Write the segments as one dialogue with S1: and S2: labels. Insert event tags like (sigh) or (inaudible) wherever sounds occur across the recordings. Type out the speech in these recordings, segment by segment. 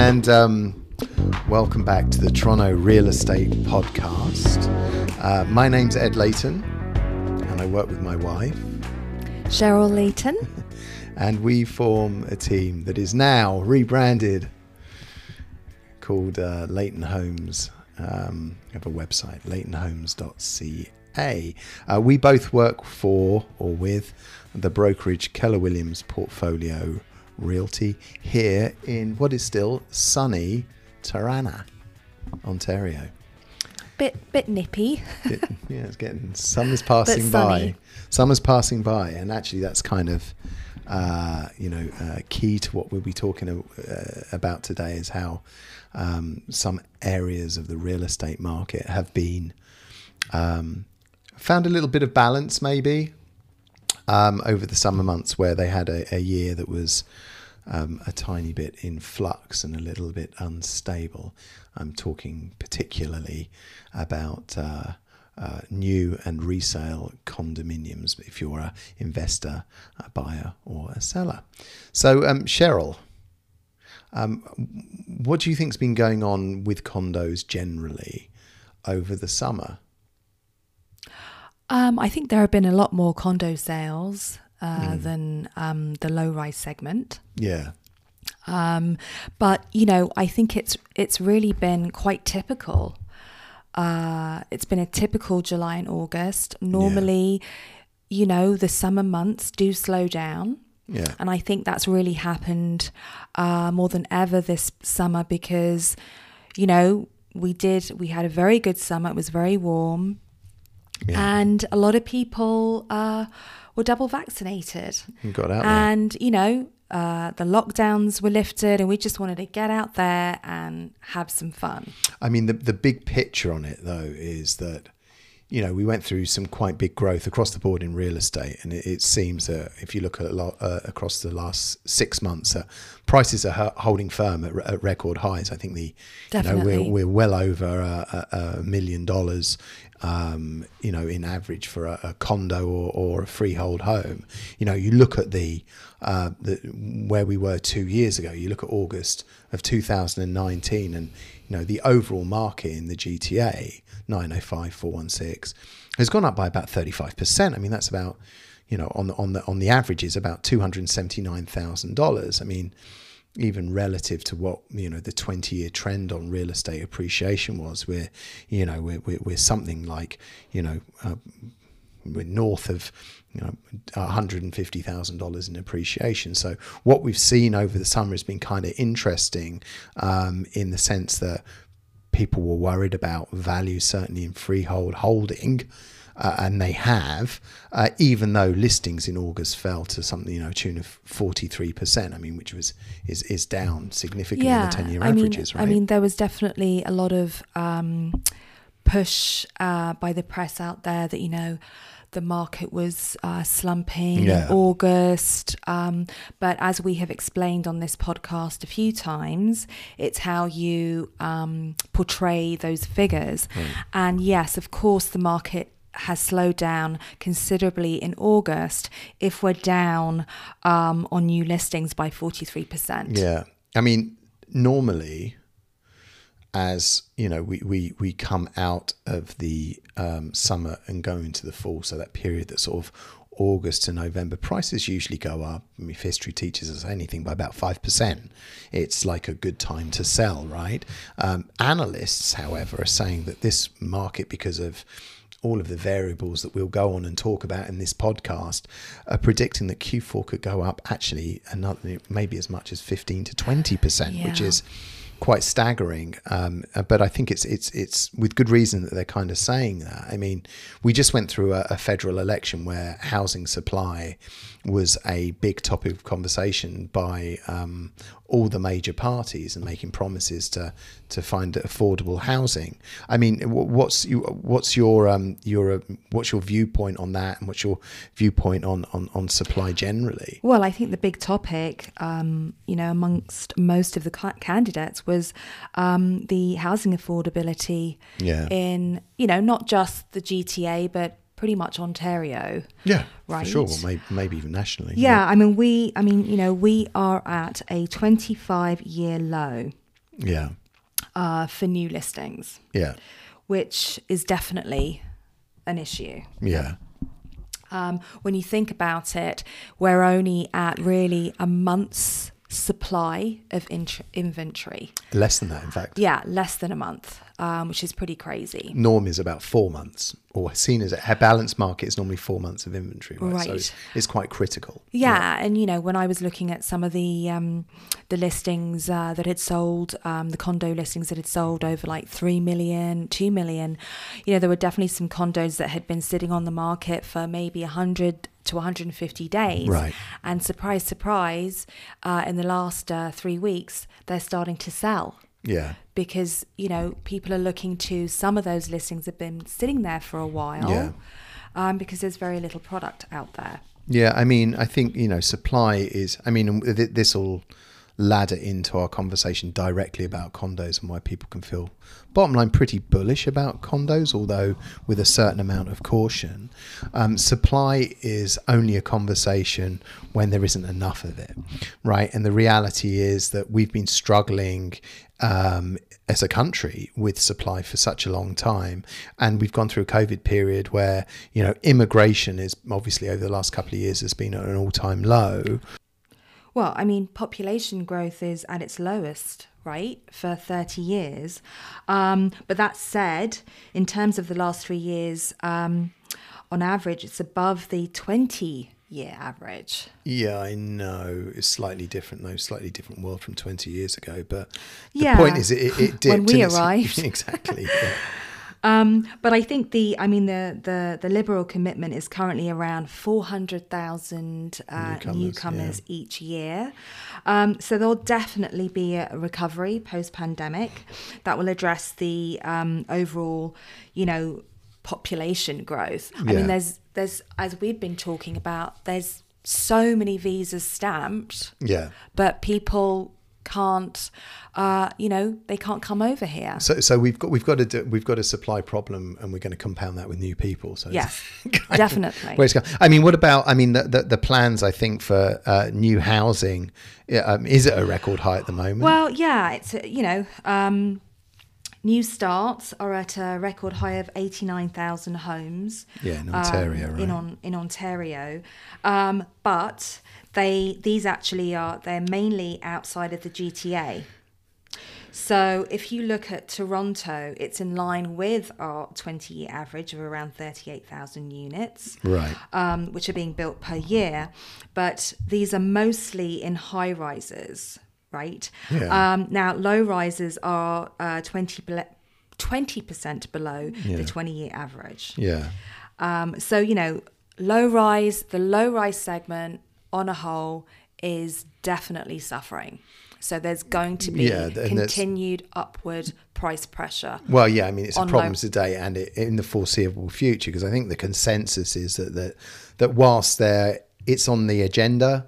S1: and um, welcome back to the Toronto Real Estate Podcast. Uh, my name's Ed Leighton, and I work with my wife,
S2: Sherille Leighton. (laughs)
S1: and we form a team that is now rebranded called uh, Leighton Homes. Um, we have a website, leightonhomes.ca. Uh, we both work for or with the brokerage Keller Williams Portfolio Realty here in what is still sunny Tarana, Ontario.
S2: Bit bit nippy.
S1: It- (laughs) yeah, it's getting summer's passing by. Summer's passing by, and actually, that's kind of uh, you know uh, key to what we'll be talking uh, about today is how um, some areas of the real estate market have been um, found a little bit of balance, maybe um, over the summer months, where they had a, a year that was um, a tiny bit in flux and a little bit unstable. I'm talking particularly about uh, uh, new and resale condominiums if you're an investor, a buyer, or a seller. So, um, Sherille, um, what do you think's been going on with condos generally over the summer?
S2: Um, I think there have been a lot more condo sales uh, than um, the low rise segment.
S1: Yeah,
S2: Um, but you know, I think it's it's really been quite typical. Uh, it's been a typical July and August. Normally, you know, the summer months do slow down.
S1: yeah,
S2: And I think that's really happened uh, more than ever this summer because, you know, we did, we had a very good summer. It was very warm.
S1: Yeah.
S2: And a lot of people uh, were double vaccinated.
S1: You got out there.
S2: And, you know, uh, the lockdowns were lifted and we just wanted to get out there and have some fun.
S1: I mean, the the big picture on it though is that you know we went through some quite big growth across the board in real estate, and it, it seems that if you look at a lot, uh, across the last six months, uh, prices are holding firm at, at record highs. I think the you know we're we're well over a, a, a million dollars. Um, you know, in average for a, a condo or, or a freehold home, you know, you look at the, uh, the where we were two years ago. You look at August of 2019, and you know the overall market in the GTA 905 416 has gone up by about 35 percent. I mean, that's about you know on the on the on the average is about 279 thousand dollars. I mean, even relative to what you know the 20 year trend on real estate appreciation was we're you know we're, we're, we're something like you know uh, we're north of you know $150,000 in appreciation so what we've seen over the summer has been kind of interesting um, in the sense that people were worried about value certainly in freehold holding uh, and they have, uh, even though listings in August fell to something, you know, tune of forty three percent. I mean, which was is is down significantly in the ten year
S2: I mean,
S1: averages, right?
S2: I mean, there was definitely a lot of um, push uh, by the press out there that you know the market was uh, slumping
S1: Yeah.
S2: in August. Um, but as we have explained on this podcast a few times, it's how you um, portray those figures. And yes, of course, the market has slowed down considerably in August if we're down um, on new listings by 43%.
S1: Yeah. I mean, normally, as you know, we, we, we come out of the um, summer and go into the fall, so that period that sort of August to November, prices usually go up. I mean, if history teaches us anything by about 5%, it's like a good time to sell, right? Um, analysts, however, are saying that this market, because of all of the variables that we'll go on and talk about in this podcast are predicting that Q4 could go up actually another maybe as much as 15 to 20 percent, which is quite staggering. Um, uh, but I think it's it's it's with good reason that they're kind of saying that. I mean, we just went through a, a federal election where housing supply was a big topic of conversation by um, all the major parties and making promises to to find affordable housing. I mean, what's you what's your um your uh, what's your viewpoint on that, and what's your viewpoint on on, on supply generally?
S2: Well, I think the big topic, um, you know, amongst most of the candidates was um, the housing affordability
S1: Yeah.
S2: in, you know, not just the GTA, but pretty much Ontario.
S1: Yeah,
S2: Right.
S1: for sure. Well, maybe, maybe even nationally.
S2: Yeah, I mean, we, I mean, you know, we are at a 25 year low.
S1: Yeah.
S2: uh, for new listings,
S1: Yeah.
S2: which is definitely an issue.
S1: Yeah.
S2: Um, when you think about it, we're only at really a month's supply of int- inventory.
S1: Less than that, in fact.
S2: Yeah, less than a month, um, which is pretty crazy.
S1: Norm is about four months, or seen as a balanced market is normally four months of inventory, right? So it's, it's quite critical.
S2: Yeah, and you know when I was looking at some of the um, the listings uh, that had sold, um, the condo listings that had sold over like three million, two million, you know there were definitely some condos that had been sitting on the market for maybe a hundred to 150 days.
S1: Right.
S2: And surprise, surprise, uh, in the last uh, three weeks they're starting to sell
S1: Yeah.
S2: Because you know people are looking to some of those listings have been sitting there for a while.
S1: Yeah.
S2: Um, because there's very little product out there.
S1: Yeah, I mean, I think you know, supply is. I mean, th- this will ladder into our conversation directly about condos and why people can feel, bottom line, pretty bullish about condos, although with a certain amount of caution. Um, supply is only a conversation when there isn't enough of it, right? And the reality is that we've been struggling um, as a country with supply for such a long time, and we've gone through a COVID period where you know immigration is obviously over the last couple of years has been at an all-time low.
S2: Well, I mean, population growth is at its lowest, right, for 30 years. Um, but that said, in terms of the last three years, um, on average, it's above the 20 year average.
S1: Yeah, I know it's slightly different though, slightly different world from 20 years ago. But the
S2: Yeah,
S1: point is, it, it, it (laughs) dipped
S2: when we (laughs) arrived.
S1: exactly. yeah.
S2: Um, but I think the, I mean, the, the, the Liberal commitment is currently around 400,000 uh,
S1: Newcomers,
S2: newcomers, each year. Um, so there'll definitely be a recovery post pandemic that will address the um, overall, you know, population growth. I
S1: Yeah.
S2: mean, there's, there's, as we've been talking about, there's so many visas stamped,
S1: Yeah.
S2: but people can't, uh, you know, they can't come over here.
S1: So, so we've got we've got a do- we've got a supply problem, and we're going to compound that with new people. So
S2: Yes, (laughs) definitely.
S1: where it's going. I mean, what about? I mean, the the, the plans I think for uh, new housing um, is it a record high at the moment?
S2: Well, yeah, it's uh, you know, um, new starts are at a record high of eighty nine thousand homes.
S1: Yeah, in
S2: um,
S1: Ontario,
S2: In on in Ontario, um, but they these actually are they're mainly outside of the GTA. So if you look at Toronto, it's in line with our 20 year average of around 38,000 units
S1: right.
S2: um, which are being built per year, but these are mostly in high rises, right?
S1: Yeah.
S2: Um, now, low rises are uh, 20 percent below
S1: Yeah.
S2: the 20 year average.
S1: Yeah.
S2: Um, so, you know, low rise, the low rise segment on a whole is definitely suffering. So there's going to be
S1: Yeah,
S2: continued upward price pressure.
S1: Well, yeah, I mean it's a problem
S2: low-
S1: today and it, in the foreseeable future because I think the consensus is that that, that whilst there it's on the agenda,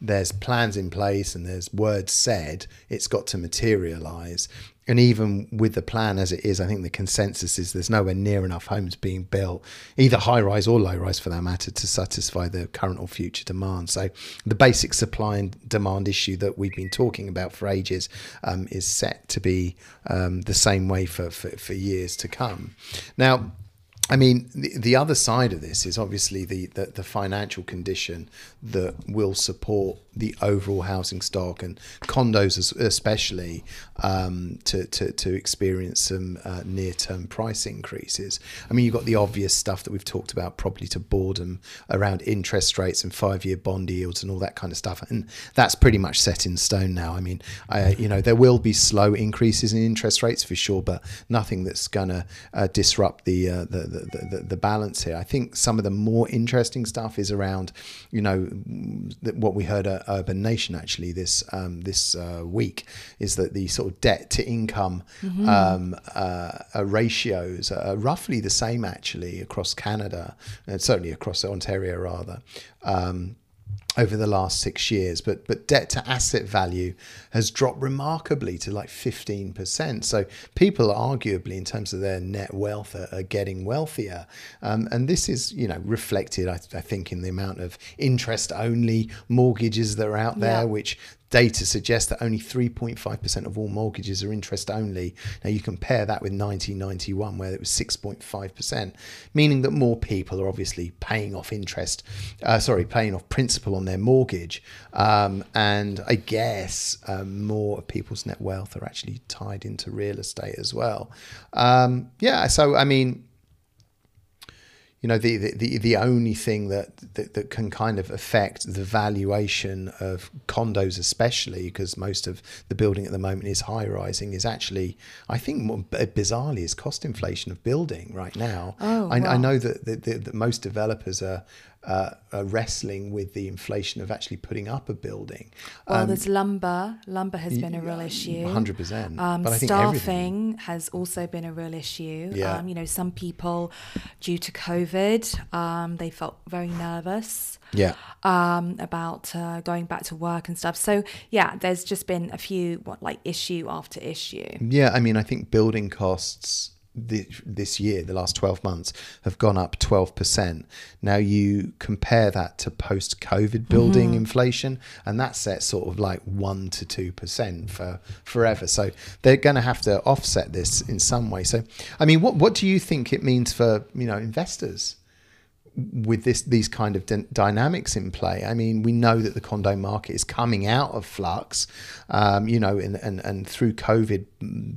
S1: there's plans in place and there's words said, it's got to materialize. And even with the plan as it is, I think the consensus is there's nowhere near enough homes being built, either high rise or low rise for that matter, to satisfy the current or future demand. So the basic supply and demand issue that we've been talking about for ages um, is set to be um, the same way for, for, for years to come. Now, I mean, the, the other side of this is obviously the, the, the financial condition that will support the overall housing stock and condos, especially, um, to, to, to experience some uh, near term price increases. I mean, you've got the obvious stuff that we've talked about, property to boredom around interest rates and five year bond yields and all that kind of stuff. And that's pretty much set in stone now. I mean, I, you know, there will be slow increases in interest rates for sure, but nothing that's going to uh, disrupt the, uh, the, the, the, the balance here. I think some of the more interesting stuff is around, you know, what we heard at Urbanation actually this um, this uh, week is that the sort of debt to income um, uh, uh, ratios are roughly the same actually across Canada and certainly across Ontario rather. Um, over the last six years, but but debt to asset value has dropped remarkably to like fifteen percent. So people arguably, in terms of their net wealth, are, are getting wealthier, um, and this is you know reflected, I, I think, in the amount of interest only mortgages that are out there,
S2: Yeah.
S1: which data suggests that only 3.5% of all mortgages are interest only. Now, you compare that with 1991, where it was 6.5%, meaning that more people are obviously paying off interest, uh, sorry, paying off principal on their mortgage. Um, and I guess um, more of people's net wealth are actually tied into real estate as well. Um, yeah, so I mean, you know the, the the only thing that, that, that can kind of affect the valuation of condos especially because most of the building at the moment is high rising is actually i think more bizarrely is cost inflation of building right now
S2: oh,
S1: I,
S2: wow.
S1: I know that, that, that most developers are uh, are wrestling with the inflation of actually putting up a building.
S2: Well,
S1: Um,
S2: there's lumber. Lumber has been a real issue.
S1: 100%.
S2: Um,
S1: but I think everything.
S2: staffing has also been a real issue.
S1: Yeah.
S2: Um, you know, some people, due to COVID, um, they felt very nervous
S1: Yeah.
S2: um, about uh, going back to work and stuff. So yeah, there's just been a few what like issue after issue.
S1: Yeah, I mean, I think building costs this, this year, the last 12 months, have gone up 12%. Now you compare that to post COVID building inflation, and that's at sort of like 1% to 2% for forever. So they're going to have to offset this in some way. So, I mean, what, what do you think it means for, you know, investors? with this these kind of d- dynamics in play. I mean, we know that the condo market is coming out of flux. Um, you know, and, and and through COVID,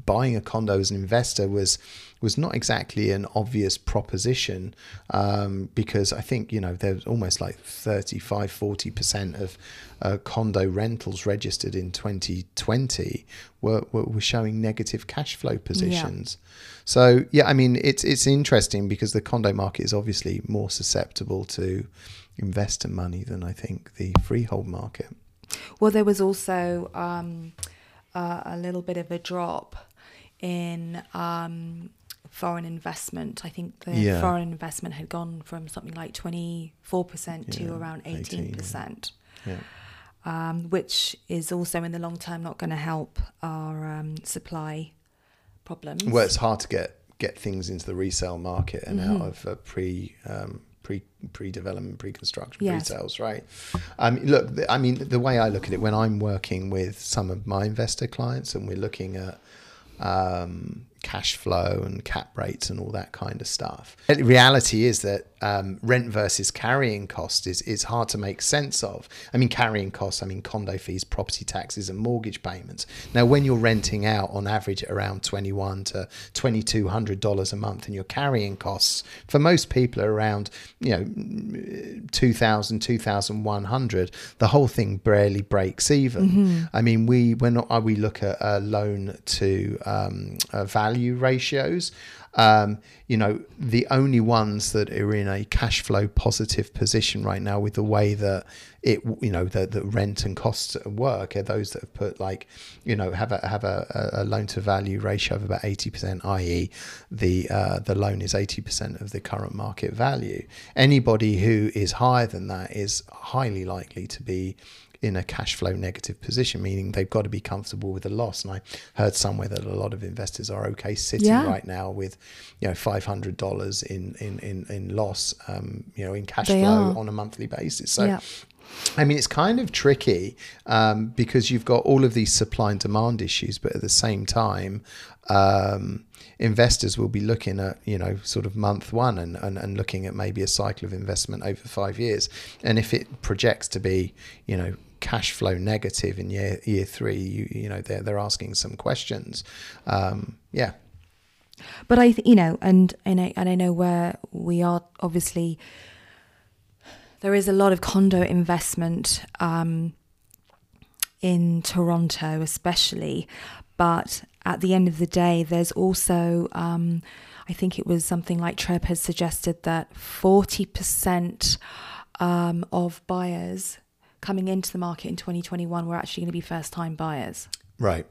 S1: buying a condo as an investor was was not exactly an obvious proposition um, because I think you know there's almost like 35 40 percent of uh, condo rentals registered in 2020 were, were were showing negative cash flow positions. So yeah, I mean it's it's interesting because the condo market is obviously more susceptible to investor money than I think the freehold market.
S2: Well, there was also um, uh, a little bit of a drop in um, foreign investment. I think the
S1: Yeah.
S2: foreign investment had gone from something like 24% to around
S1: 18,
S2: 18%,
S1: Yeah.
S2: um, which is also in the long term not going to help our um, supply problems.
S1: Well, it's hard to get get things into the resale market and
S2: Mm-hmm.
S1: out of uh, pre. Um, Pre pre development, pre construction
S2: Yes.
S1: pre-sales, right? Um, look, th- I mean, the way I look at it, when I'm working with some of my investor clients, and we're looking at um, cash flow and cap rates and all that kind of stuff. The reality is that um, rent versus carrying cost is, is hard to make sense of. I mean, carrying costs, I mean, condo fees, property taxes, and mortgage payments. Now, when you're renting out on average at around 21 to $2,200 a month, and your carrying costs for most people are around, you know, 2000 2100 the whole thing barely breaks even i mean we when uh, we look at a loan to um, uh, value ratios um, you know the only ones that are in a cash flow positive position right now with the way that it you know the, the rent and costs work are those that have put like you know have a have a, a loan to value ratio of about 80% i.e the uh, the loan is 80% of the current market value. Anybody who is higher than that is highly likely to be in a cash flow negative position, meaning they've got to be comfortable with a loss. And I heard somewhere that a lot of investors are okay sitting
S2: Yeah.
S1: right now with, you know, five hundred dollars in in in in loss, um, you know, in cash
S2: They
S1: flow
S2: are.
S1: on a monthly basis. So.
S2: Yeah.
S1: I mean, it's kind of tricky um, because you've got all of these supply and demand issues, but at the same time, um, investors will be looking at, you know, sort of month one and, and, and looking at maybe a cycle of investment over five years. And if it projects to be, you know, cash flow negative in year year three, you, you know, they're, they're asking some questions. Um, yeah.
S2: But I, th- you know, and and I, and I know where we are. Obviously, there is a lot of condo investment um, in Toronto, especially. But at the end of the day, there's also, um, I think it was something like TREB has suggested that forty percent um, of buyers coming into the market in 2021 were actually going to be first-time buyers.
S1: Right.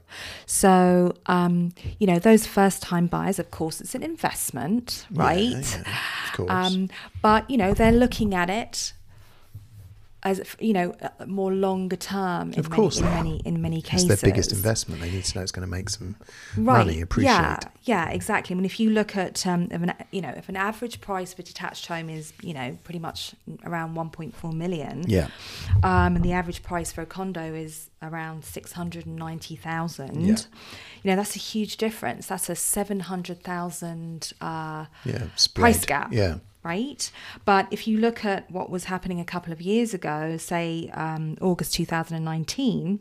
S2: So, um, you know, those first time buyers, of course, it's an investment, right?
S1: Yeah, yeah, of course.
S2: Um, but, you know, they're looking at it as you know, more longer term. In
S1: Of
S2: many,
S1: course.
S2: in many in many cases It's
S1: their biggest investment. They need to know it's going to make some
S2: right.
S1: money. Appreciate.
S2: Yeah, yeah, exactly. I mean, if you look at um, if an you know if an average price for detached home is you know pretty much around 1.4 million,
S1: Yeah.
S2: um, and the average price for a condo is around 690,000.
S1: Yeah.
S2: You know, that's a huge difference. That's a 700,000 uh,
S1: Yeah.
S2: price gap.
S1: Yeah.
S2: Right. But if you look at what was happening a couple of years ago, say um, August 2019,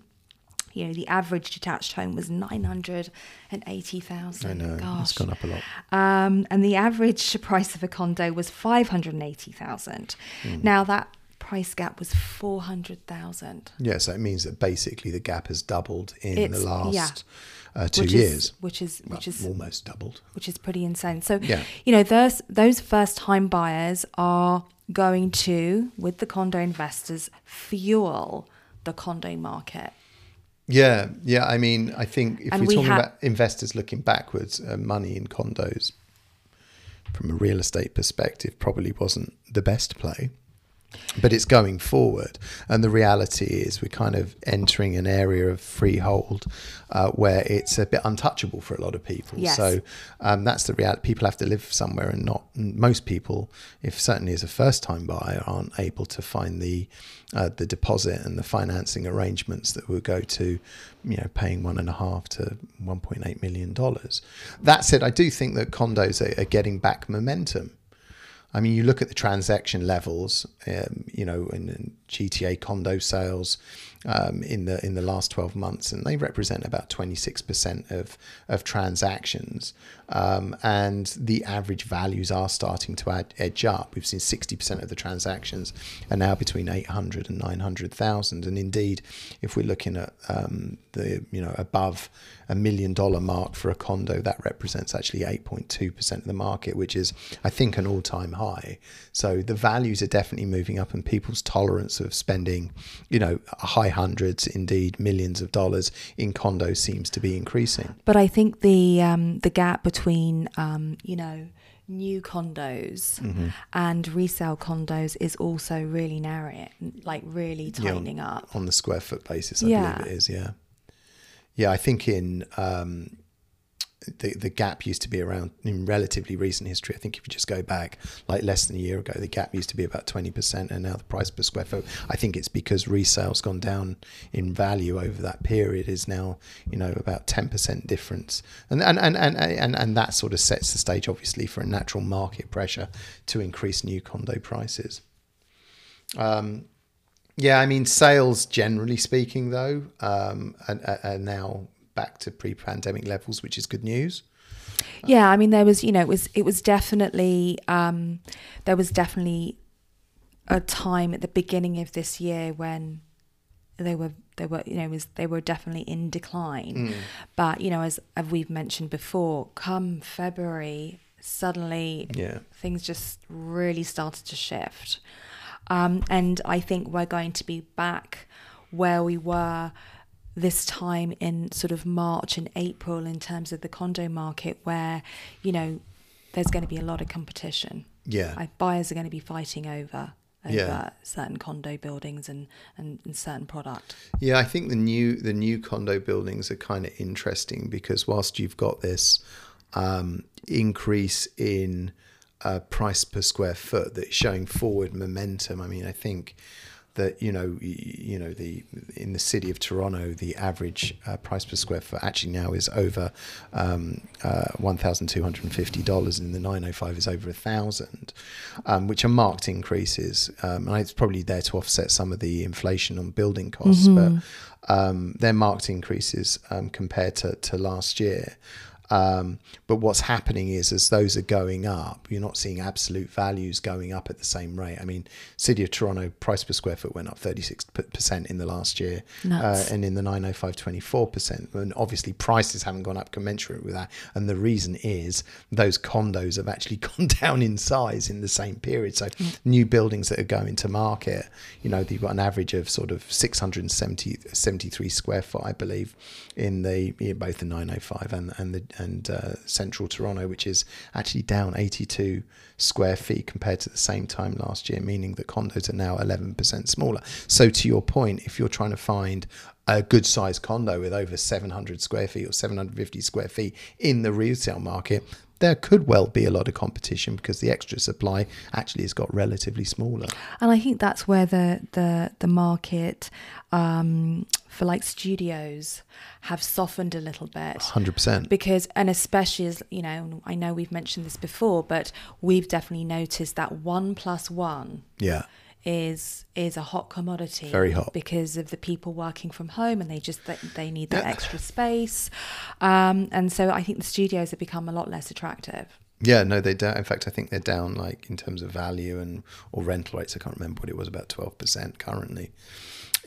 S2: you know, the average detached home was 980,000.
S1: I know.
S2: Gosh.
S1: It's gone up a lot.
S2: Um, and the average price of a condo was 580,000.
S1: Hmm.
S2: Now that price gap was 400,000.
S1: Yeah. So it means that basically the gap has doubled in
S2: It's-
S1: the last
S2: yeah.
S1: Uh, two
S2: which
S1: years.
S2: is which is which
S1: Well,
S2: is
S1: almost doubled.
S2: which is pretty insane. So
S1: Yeah.
S2: you know those those first time buyers are going to with the condo investors fuel the condo market.
S1: Yeah, yeah. I mean, I think if
S2: And
S1: we're
S2: we
S1: talking
S2: ha-
S1: about investors looking backwards, uh, money in condos from a real estate perspective probably wasn't the best play. But it's going forward, and the reality is we're kind of entering an area of freehold uh, where it's a bit untouchable for a lot of people.
S2: Yes.
S1: So um, that's the reality. People have to live somewhere, and not most people, if certainly as a first-time buyer, aren't able to find the uh, the deposit and the financing arrangements that will go to, you know, paying one and a half to one point eight million dollars. That said, I do think that condos are, are getting back momentum. I mean, you look at the transaction levels, um, you know, in, in GTA condo sales um, in the in the last twelve months, and they represent about twenty six percent of of transactions. Um, and the average values are starting to add, edge up. We've seen sixty percent of the transactions are now between eight hundred and nine hundred thousand. And indeed, if we're looking at um, the you know above a million dollar mark for a condo, that represents actually 8.2% of the market, which is, I think, an all time high. So the values are definitely moving up, and people's tolerance of spending, you know, high hundreds, indeed millions of dollars in condos seems to be increasing.
S2: But I think the um, the gap between um, you know new condos
S1: Mm-hmm.
S2: and resale condos is also really narrowing, like really
S1: Yeah,
S2: tightening up.
S1: on the square foot basis. I
S2: Yeah.
S1: believe it is. Yeah, yeah. I think in um, the the gap used to be around in relatively recent history. I think if you just go back like less than a year ago, the gap used to be about twenty percent, and now the price per square foot. I think it's because resale's gone down in value over that period. Is now you know about ten percent difference, and and, and and and and that sort of sets the stage, obviously, for a natural market pressure to increase new condo prices. Um, yeah, I mean, sales generally speaking, though, um, are, are- now back to pre-pandemic levels, which is good news.
S2: Yeah, I mean there was you know it was it was definitely um, there was definitely a time at the beginning of this year when they were they were you know was they were definitely in decline, but you know as, as we've mentioned before, come February suddenly
S1: Yeah.
S2: things just really started to shift. Um, and I think we're going to be back where we were this time in sort of March and April in terms of the condo market, where, you know, there's going to be a lot of competition.
S1: Yeah.
S2: Like buyers are going to be fighting over. Over
S1: Yeah.
S2: certain condo buildings and, and, and certain product.
S1: Yeah, I think the new the new condo buildings are kind of interesting because whilst you've got this um, increase in uh, price per square foot that's showing forward momentum, I mean, I think that you know you know the in the city of Toronto the average uh, price per square foot actually now is over um, uh, one thousand two hundred and fifty dollars and the nine hundred five is over a thousand, um, which are marked increases. Um, and it's probably there to offset some of the inflation on building costs, but um, they're marked increases um, compared to, to last year. Um, but what's happening is as those are going up, you're not seeing absolute values going up at the same rate. I mean, City of Toronto price per square foot went up 36% in the last year, uh, and in the 905, 24%. And obviously, prices haven't gone up commensurate with that. And the reason is those condos have actually (laughs) gone down in size in the same period. So, new buildings that are going to market, you know, you've got an average of sort of 670, 73 square foot, I believe, in the in both the 905 and, and the and uh, central Toronto, which is actually down 82 square feet compared to the same time last year, meaning that condos are now 11% smaller. So, to your point, if you're trying to find a good sized condo with over 700 square feet or 750 square feet in the resale market, there could well be a lot of competition because the extra supply actually has got relatively smaller.
S2: And I think that's where the the the market um, for like studios have softened a little bit.
S1: Hundred percent.
S2: Because and especially as you know, I know we've mentioned this before, but we've definitely noticed that one plus one.
S1: Yeah
S2: is is a hot commodity
S1: very hot.
S2: because of the people working from home and they just they, they need that yeah. extra space. Um, and so i think the studios have become a lot less attractive.
S1: Yeah no they don't in fact i think they're down like in terms of value and or rental rates. I can't remember what it was about 12% currently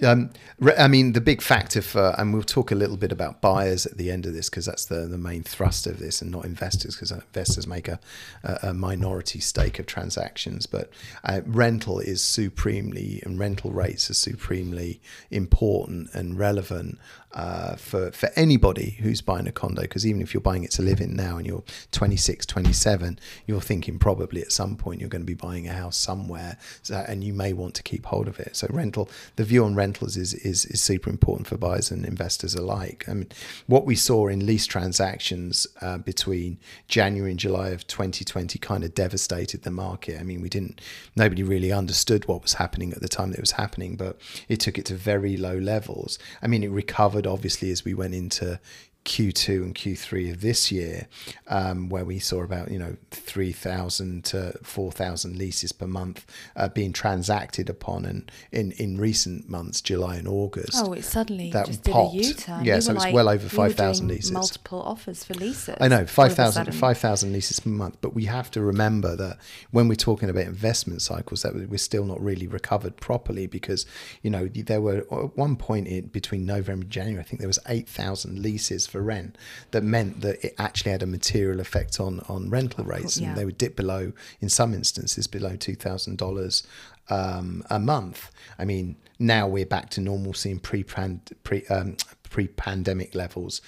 S1: um, I mean, the big factor for, and we'll talk a little bit about buyers at the end of this because that's the, the main thrust of this and not investors because investors make a, a, minority stake of transactions. But uh, rental is supremely, and rental rates are supremely important and relevant uh, for, for anybody who's buying a condo because even if you're buying it to live in now and you're 26, 27, you're thinking probably at some point you're going to be buying a house somewhere so, and you may want to keep hold of it. So rental, the view on rentals is, is, is super important for buyers and investors alike. I mean, what we saw in lease transactions uh, between January and July of 2020 kind of devastated the market. I mean, we didn't, nobody really understood what was happening at the time that it was happening, but it took it to very low levels. I mean, it recovered obviously as we went into Q2 and Q3 of this year, um, where we saw about you know 3,000 to 4,000 leases per month uh, being transacted upon, and in, in recent months, July and August.
S2: Oh, it suddenly that just popped. did a U-turn.
S1: Yeah, so it's like, well over 5,000 leases.
S2: Multiple offers for leases.
S1: I know 5,000 5, leases per month, but we have to remember that when we're talking about investment cycles, that we're still not really recovered properly because you know there were at one point in between November and January, I think there was 8,000 leases for rent that meant that it actually had a material effect on on rental rates, and yeah. they would dip below, in some instances, below two thousand um, dollars a month. I mean, now we're back to normalcy in pre pre um, pre pandemic levels.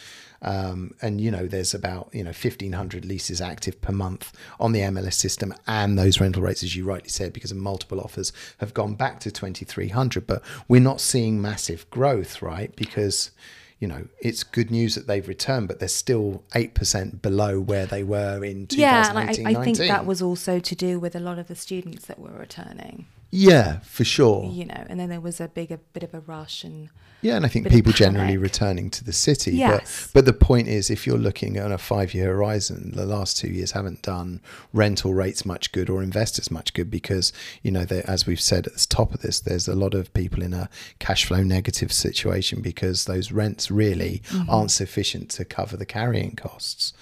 S1: Um, and you know there's about you know 1500 leases active per month on the MLS system and those rental rates as you rightly said because of multiple offers have gone back to 2300 but we're not seeing massive growth right because you know, it's good news that they've returned, but they're still 8% below where they were in 2018 Yeah, and
S2: I, I think that was also to do with a lot of the students that were returning.
S1: Yeah, for sure.
S2: You know, and then there was a big, a bit of a rush and.
S1: Yeah, and I think people generally returning to the city. Yes. But, but the point is, if you're looking on a five year horizon, the last two years haven't done rental rates much good or investors much good because, you know, as we've said at the top of this, there's a lot of people in a cash flow negative situation because those rents really mm-hmm. aren't sufficient to cover the carrying costs.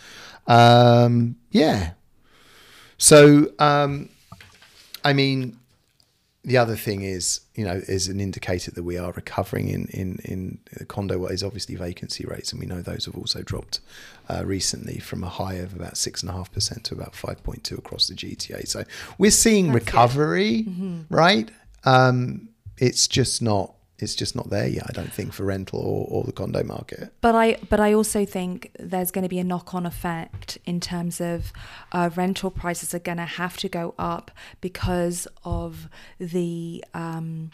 S1: Um, yeah. So, um, I mean, the other thing is, you know, is an indicator that we are recovering in in in condo is obviously vacancy rates, and we know those have also dropped uh, recently from a high of about six and a half percent to about five point two across the GTA. So we're seeing That's recovery, mm-hmm. right? Um, it's just not it's just not there yet. I don't think for rental or, or the condo market.
S2: But I but I also think there's going to be a knock on effect in terms of uh, rental prices are going to have to go up because of the um,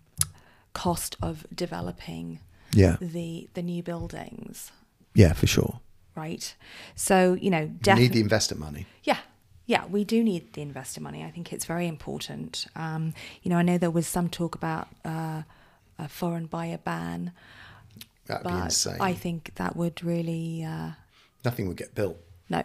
S2: cost of developing
S1: yeah.
S2: the the new buildings.
S1: Yeah, for sure.
S2: Right. So you know,
S1: definitely need the investor money.
S2: Yeah, yeah, we do need the investor money. I think it's very important. Um, you know, I know there was some talk about uh, a foreign buyer ban.
S1: That'd but be insane.
S2: I think that would really. Uh,
S1: nothing would get built.
S2: No.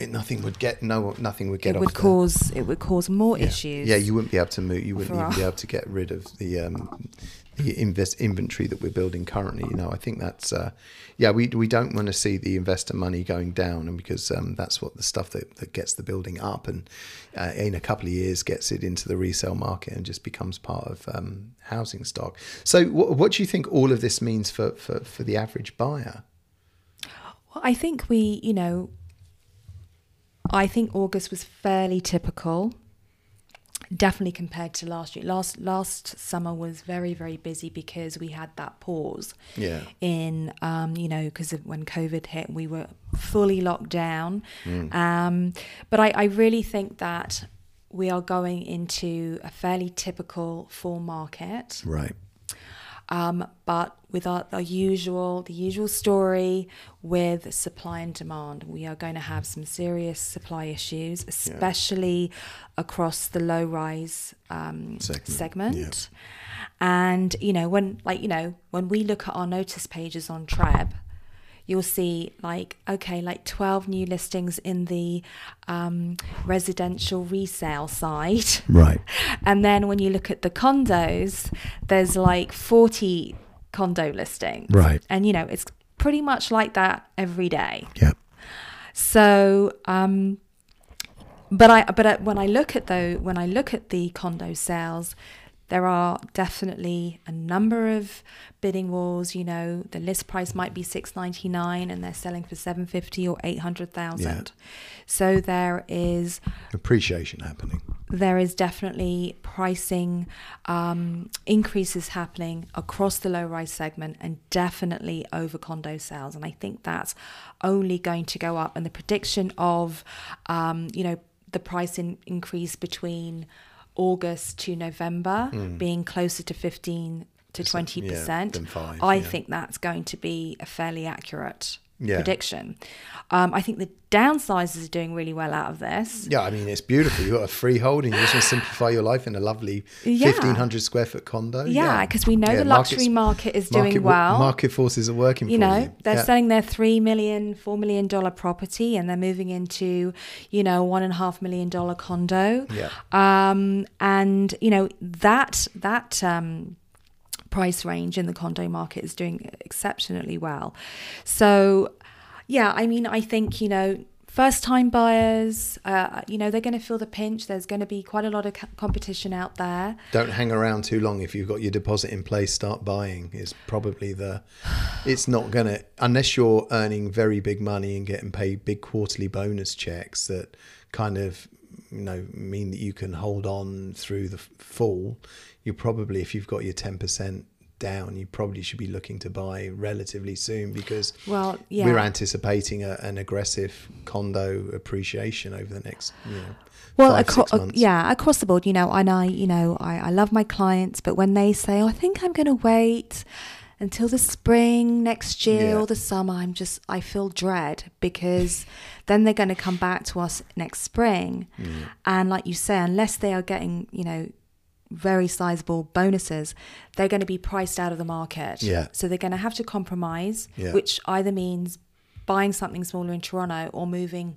S1: It, nothing would get no nothing would get
S2: it would cause it would cause more
S1: yeah.
S2: issues
S1: yeah you wouldn't be able to move you wouldn't even be able to get rid of the um, the invest inventory that we're building currently you know. I think that's uh, yeah we we don't want to see the investor money going down and because um, that's what the stuff that, that gets the building up and uh, in a couple of years gets it into the resale market and just becomes part of um, housing stock. So what, what do you think all of this means for, for, for the average buyer?
S2: Well, I think we, you know, I think August was fairly typical definitely compared to last year. Last last summer was very very busy because we had that pause
S1: Yeah.
S2: in um, you know because when COVID hit, we were fully locked down. Um, but I, I really think that we are going into a fairly typical fall market
S1: Right.
S2: Um, but with our, our usual the usual story with supply and demand we are going to have some serious supply issues especially across the low rise um,
S1: Segment,
S2: segment, and you know when like you know when we look at our notice pages on TREB you'll see like okay like 12 new listings in the um, residential resale side (laughs)
S1: Right.
S2: and then when you look at the condos, there's like 40 condo listings.
S1: Right.
S2: And, you know, it's pretty much like that every day.
S1: Yeah.
S2: So, um, but I, but when I look at though, when I look at the condo sales, there are definitely a number of bidding wars. You know, the list price might be six ninety nine, and they're selling for seven fifty or eight hundred thousand. Yeah. So there is
S1: Appreciation happening.
S2: there is definitely pricing um, increases happening across the low rise segment and definitely over condo sales. And I think that's only going to go up. And the prediction of, um, you know, the price in, increase between August to November being closer to 15 to 20%,
S1: yeah, five,
S2: I
S1: yeah.
S2: think that's going to be a fairly accurate
S1: Yeah.
S2: prediction. Um, I think the downsizers are doing really well out of this.
S1: Yeah, I mean it's beautiful. You've got a freehold and you just want to simplify your life in a lovely
S2: Yeah.
S1: fifteen hundred square foot condo.
S2: Yeah, because we know
S1: Yeah,
S2: the luxury market is doing
S1: wo-
S2: well.
S1: Market forces are working
S2: you
S1: for
S2: know,
S1: you.
S2: they're
S1: Yeah.
S2: selling their three million, four million dollar property, and they're moving into, you know, one and a half million dollar condo.
S1: Yeah.
S2: Um, and you know that that um, price range in the condo market is doing exceptionally well. So, yeah, I mean, I think you know. First time buyers, uh, you know, they're going to feel the pinch. There's going to be quite a lot of co- competition out there.
S1: Don't hang around too long. If you've got your deposit in place, start buying. Is probably the. (sighs) It's not gonna unless you're earning very big money and getting paid big quarterly bonus checks that kind of you know mean that you can hold on through the fall. You probably, if you've got your ten percent down, you probably should be looking to buy relatively soon because
S2: Well, yeah.
S1: we're anticipating a, an aggressive condo appreciation over the next you know
S2: well
S1: five, months.
S2: Uh, yeah across the board you know and i you know I, I love my clients but when they say oh, i think i'm going to wait until the spring next year
S1: Yeah.
S2: or the summer i'm just i feel dread because (laughs) then they're going to come back to us next spring
S1: Mm.
S2: and like you say unless they are getting you know very sizable bonuses they're going to be priced out of the market
S1: Yeah.
S2: so they're going to have to compromise
S1: Yeah.
S2: which either means buying something smaller in toronto or moving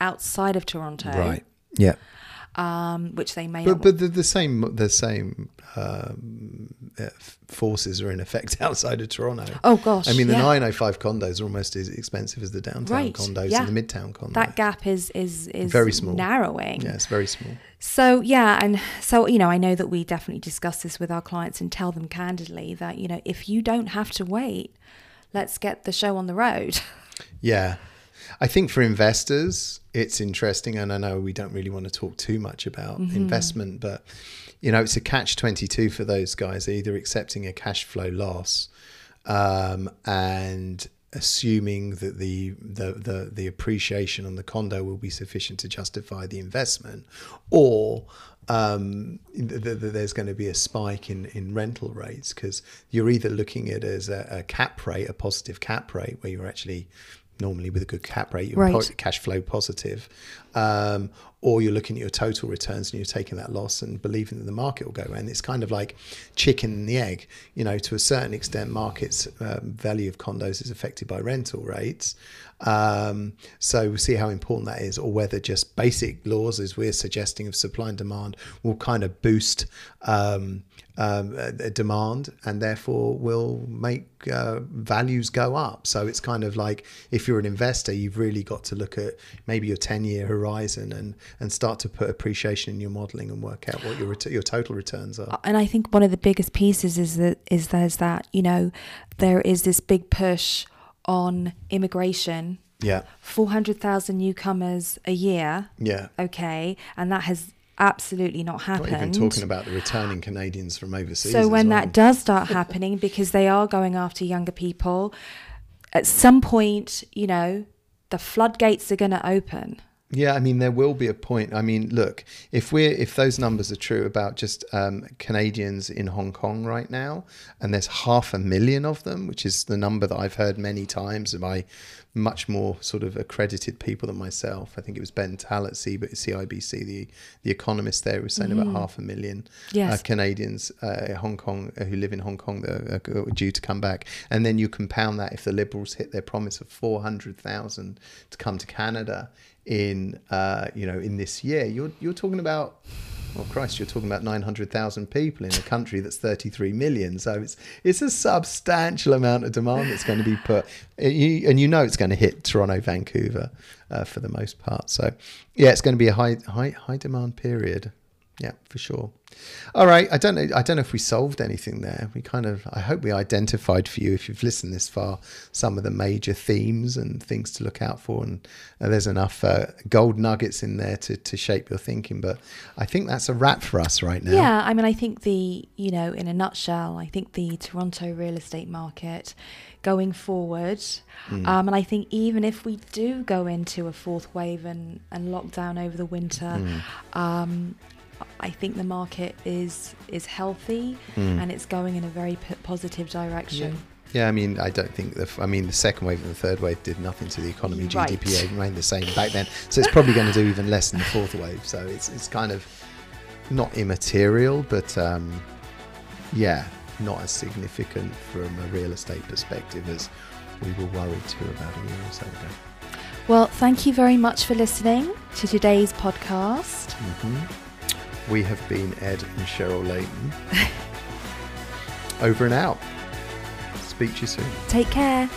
S2: outside of Toronto,
S1: right yeah
S2: um, which they may
S1: But
S2: not.
S1: but the, the same the same um, uh, forces are in effect (laughs) outside of Toronto.
S2: oh gosh,
S1: I mean, the
S2: yeah.
S1: 905 condos are almost as expensive as the downtown
S2: Right,
S1: condos
S2: yeah.
S1: and the midtown condos.
S2: that gap is is is
S1: Very small.
S2: narrowing.
S1: yeah, it's very small.
S2: So yeah, and so you know, I know that we definitely discuss this with our clients and tell them candidly that you know if you don't have to wait, let's get the show on the road. (laughs)
S1: Yeah. I think for investors, it's interesting. And I know we don't really want to talk too much about
S2: Mm-hmm.
S1: investment, but, you know, it's a catch 22 for those guys, either accepting a cash flow loss um, and assuming that the, the, the, the appreciation on the condo will be sufficient to justify the investment or um, th- th- th- there's going to be a spike in, in rental rates because you're either looking at it as a, a cap rate, a positive cap rate, where you're actually normally with a good cap rate, you're
S2: Right.
S1: cash flow positive, um, or you're looking at your total returns and you're taking that loss and believing that the market will go. And it's kind of like chicken and the egg. You know, to a certain extent, markets um, value of condos is affected by rental rates. Um, so we'll see how important that is, or whether just basic laws, as we're suggesting, of supply and demand, will kind of boost um, um, demand and therefore will make uh, values go up. So it's kind of like if you're an investor, you've really got to look at maybe your 10 year horizon and, and start to put appreciation in your modeling and work out what your ret- your total returns are.
S2: and I think one of the biggest pieces is that is there's that you know there is this big push on immigration,
S1: Yeah,
S2: four hundred thousand newcomers a year.
S1: yeah,
S2: okay and that has absolutely not happened.
S1: Not even talking about the returning Canadians from overseas.
S2: So when
S1: well.
S2: that does start happening, because they are going after younger people, at some point, you know, the floodgates are going to open.
S1: Yeah, I mean there will be a point. I mean, look, if we're if those numbers are true about just um, Canadians in Hong Kong right now, and there's half a million of them, which is the number that I've heard many times by much more sort of accredited people than myself. I think it was Ben Tal at CIBC, the the economist there, was saying about half a million uh, Canadians uh, Hong Kong uh, who live in Hong Kong that are, are due to come back, and then you compound that if the Liberals hit their promise of four hundred thousand to come to Canada in uh, you know in this year, you're you're talking about. Well, Christ, you're talking about 900,000 people in a country that's 33 million. So it's it's a substantial amount of demand that's going to be put. And you, and you know it's going to hit Toronto, Vancouver uh, for the most part. So yeah, it's going to be a high high high demand period. Yeah, for sure. All right, I don't know. I don't know if we solved anything there. We kind of. I hope we identified for you, if you've listened this far, some of the major themes and things to look out for, and uh, there's enough uh, gold nuggets in there to to shape your thinking. But I think that's a wrap for us right now.
S2: Yeah, I mean, I think the, you know, in a nutshell, I think the Toronto real estate market going forward,
S1: Hmm.
S2: um, and I think even if we do go into a fourth wave and, and lockdown over the winter,
S1: Hmm.
S2: um, I think the market is is healthy and it's going in a very p- positive
S1: Hmm. Yeah.
S2: direction.
S1: Yeah, I mean, I don't think the. f- I mean, the second wave and the third wave did nothing to the economy.
S2: Right.
S1: GDP remained the same back then, so it's probably going to do even less than the fourth wave. So it's it's kind of not immaterial, but um, yeah, not as significant from a real estate perspective as we were worried to about a year or so ago.
S2: Well, thank you very much for listening to today's podcast.
S1: hmm We have been Ed and Sherille Leighton. (laughs) Over and out. Speak to you soon.
S2: Take care.